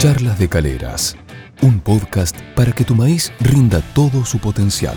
Charlas de Caleras, un podcast para que tu maíz rinda todo su potencial.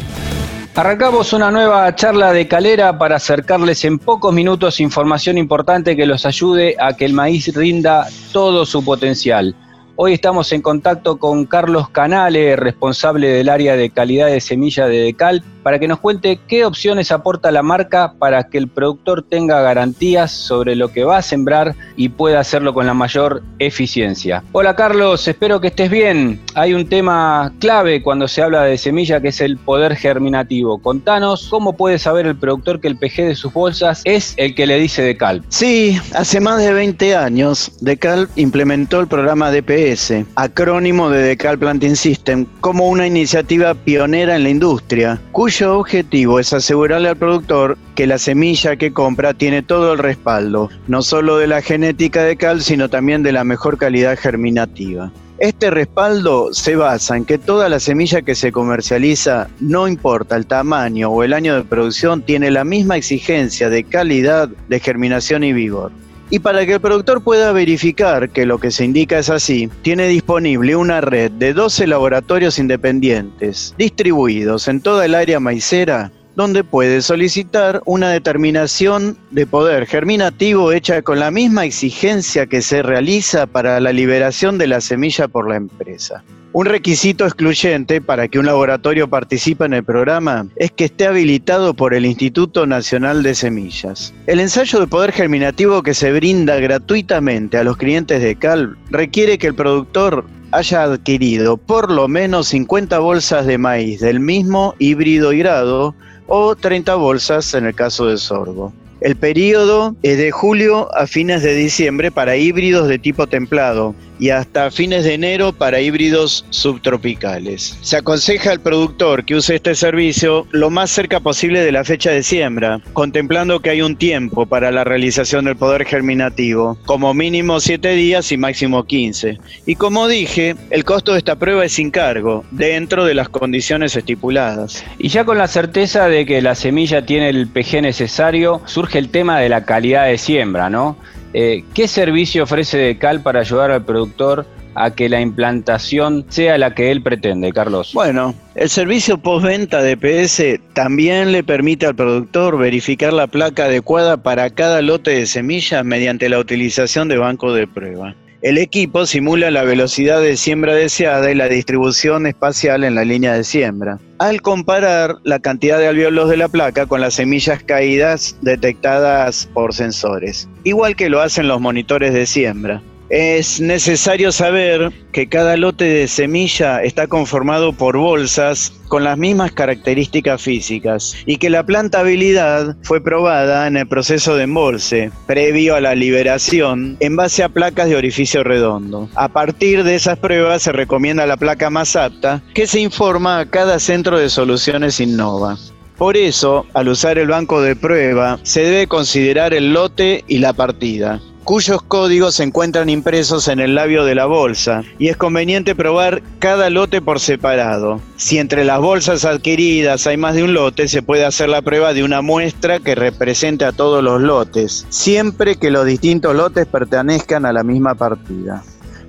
Arrancamos una nueva charla de calera para acercarles en pocos minutos información importante que los ayude a que el maíz rinda todo su potencial. Hoy estamos en contacto con Carlos Canale, responsable del área de calidad de semilla de Decal, para que nos cuente qué opciones aporta la marca para que el productor tenga garantías sobre lo que va a sembrar y pueda hacerlo con la mayor eficiencia. Hola Carlos, espero que estés bien. Hay un tema clave cuando se habla de semilla que es el poder germinativo. Contanos cómo puede saber el productor que el PG de sus bolsas es el que le dice Decal. Sí, hace más de 20 años Decal implementó el programa DPS, acrónimo de Decal Planting System, como una iniciativa pionera en la industria, cuyo cuyo objetivo es asegurarle al productor que la semilla que compra tiene todo el respaldo, no solo de la genética de cal, sino también de la mejor calidad germinativa. Este respaldo se basa en que toda la semilla que se comercializa, no importa el tamaño o el año de producción, tiene la misma exigencia de calidad, de germinación y vigor. Y para que el productor pueda verificar que lo que se indica es así, tiene disponible una red de 12 laboratorios independientes distribuidos en toda el área maicera donde puede solicitar una determinación de poder germinativo hecha con la misma exigencia que se realiza para la liberación de la semilla por la empresa. Un requisito excluyente para que un laboratorio participe en el programa es que esté habilitado por el Instituto Nacional de Semillas. El ensayo de poder germinativo que se brinda gratuitamente a los clientes de CAL requiere que el productor haya adquirido por lo menos 50 bolsas de maíz del mismo híbrido y grado o 30 bolsas en el caso de sorgo. El periodo es de julio a fines de diciembre para híbridos de tipo templado y hasta fines de enero para híbridos subtropicales. Se aconseja al productor que use este servicio lo más cerca posible de la fecha de siembra, contemplando que hay un tiempo para la realización del poder germinativo, como mínimo 7 días y máximo 15. Y como dije, el costo de esta prueba es sin cargo, dentro de las condiciones estipuladas. Y ya con la certeza de que la semilla tiene el PG necesario, surge el tema de la calidad de siembra, ¿no? Eh, ¿Qué servicio ofrece Decal para ayudar al productor a que la implantación sea la que él pretende, Carlos? Bueno, el servicio postventa de PS también le permite al productor verificar la placa adecuada para cada lote de semillas mediante la utilización de banco de prueba. El equipo simula la velocidad de siembra deseada y la distribución espacial en la línea de siembra, al comparar la cantidad de alvéolos de la placa con las semillas caídas detectadas por sensores, igual que lo hacen los monitores de siembra. Es necesario saber que cada lote de semilla está conformado por bolsas con las mismas características físicas y que la plantabilidad fue probada en el proceso de embolse, previo a la liberación, en base a placas de orificio redondo. A partir de esas pruebas se recomienda la placa más apta, que se informa a cada centro de soluciones Innova. Por eso, al usar el banco de prueba, se debe considerar el lote y la partida cuyos códigos se encuentran impresos en el labio de la bolsa y es conveniente probar cada lote por separado. Si entre las bolsas adquiridas hay más de un lote, se puede hacer la prueba de una muestra que represente a todos los lotes, siempre que los distintos lotes pertenezcan a la misma partida.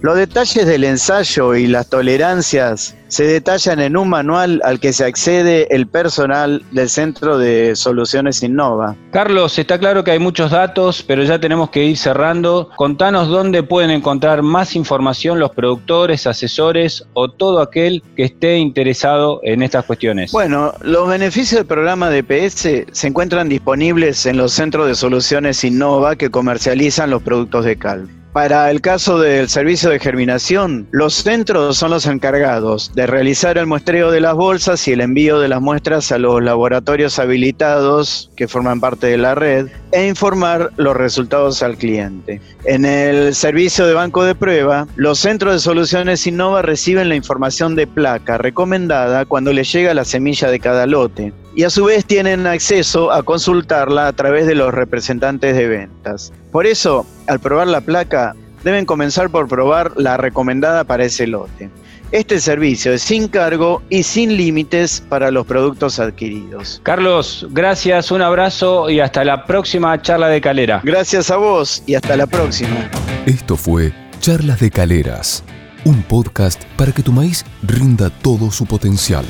Los detalles del ensayo y las tolerancias se detallan en un manual al que se accede el personal del Centro de Soluciones Innova. Carlos, está claro que hay muchos datos, pero ya tenemos que ir cerrando. Contanos dónde pueden encontrar más información los productores, asesores o todo aquel que esté interesado en estas cuestiones. Bueno, los beneficios del programa DPS se encuentran disponibles en los Centros de Soluciones Innova que comercializan los productos de Cal. Para el caso del servicio de germinación, los centros son los encargados de realizar el muestreo de las bolsas y el envío de las muestras a los laboratorios habilitados que forman parte de la red e informar los resultados al cliente. En el servicio de banco de prueba, los centros de soluciones Innova reciben la información de placa recomendada cuando les llega la semilla de cada lote y a su vez tienen acceso a consultarla a través de los representantes de ventas. Por eso, al probar la placa, deben comenzar por probar la recomendada para ese lote. Este servicio es sin cargo y sin límites para los productos adquiridos. Carlos, gracias, un abrazo y hasta la próxima charla de Calera. Gracias a vos y hasta la próxima. Esto fue Charlas de Caleras un podcast para que tu maíz rinda todo su potencial.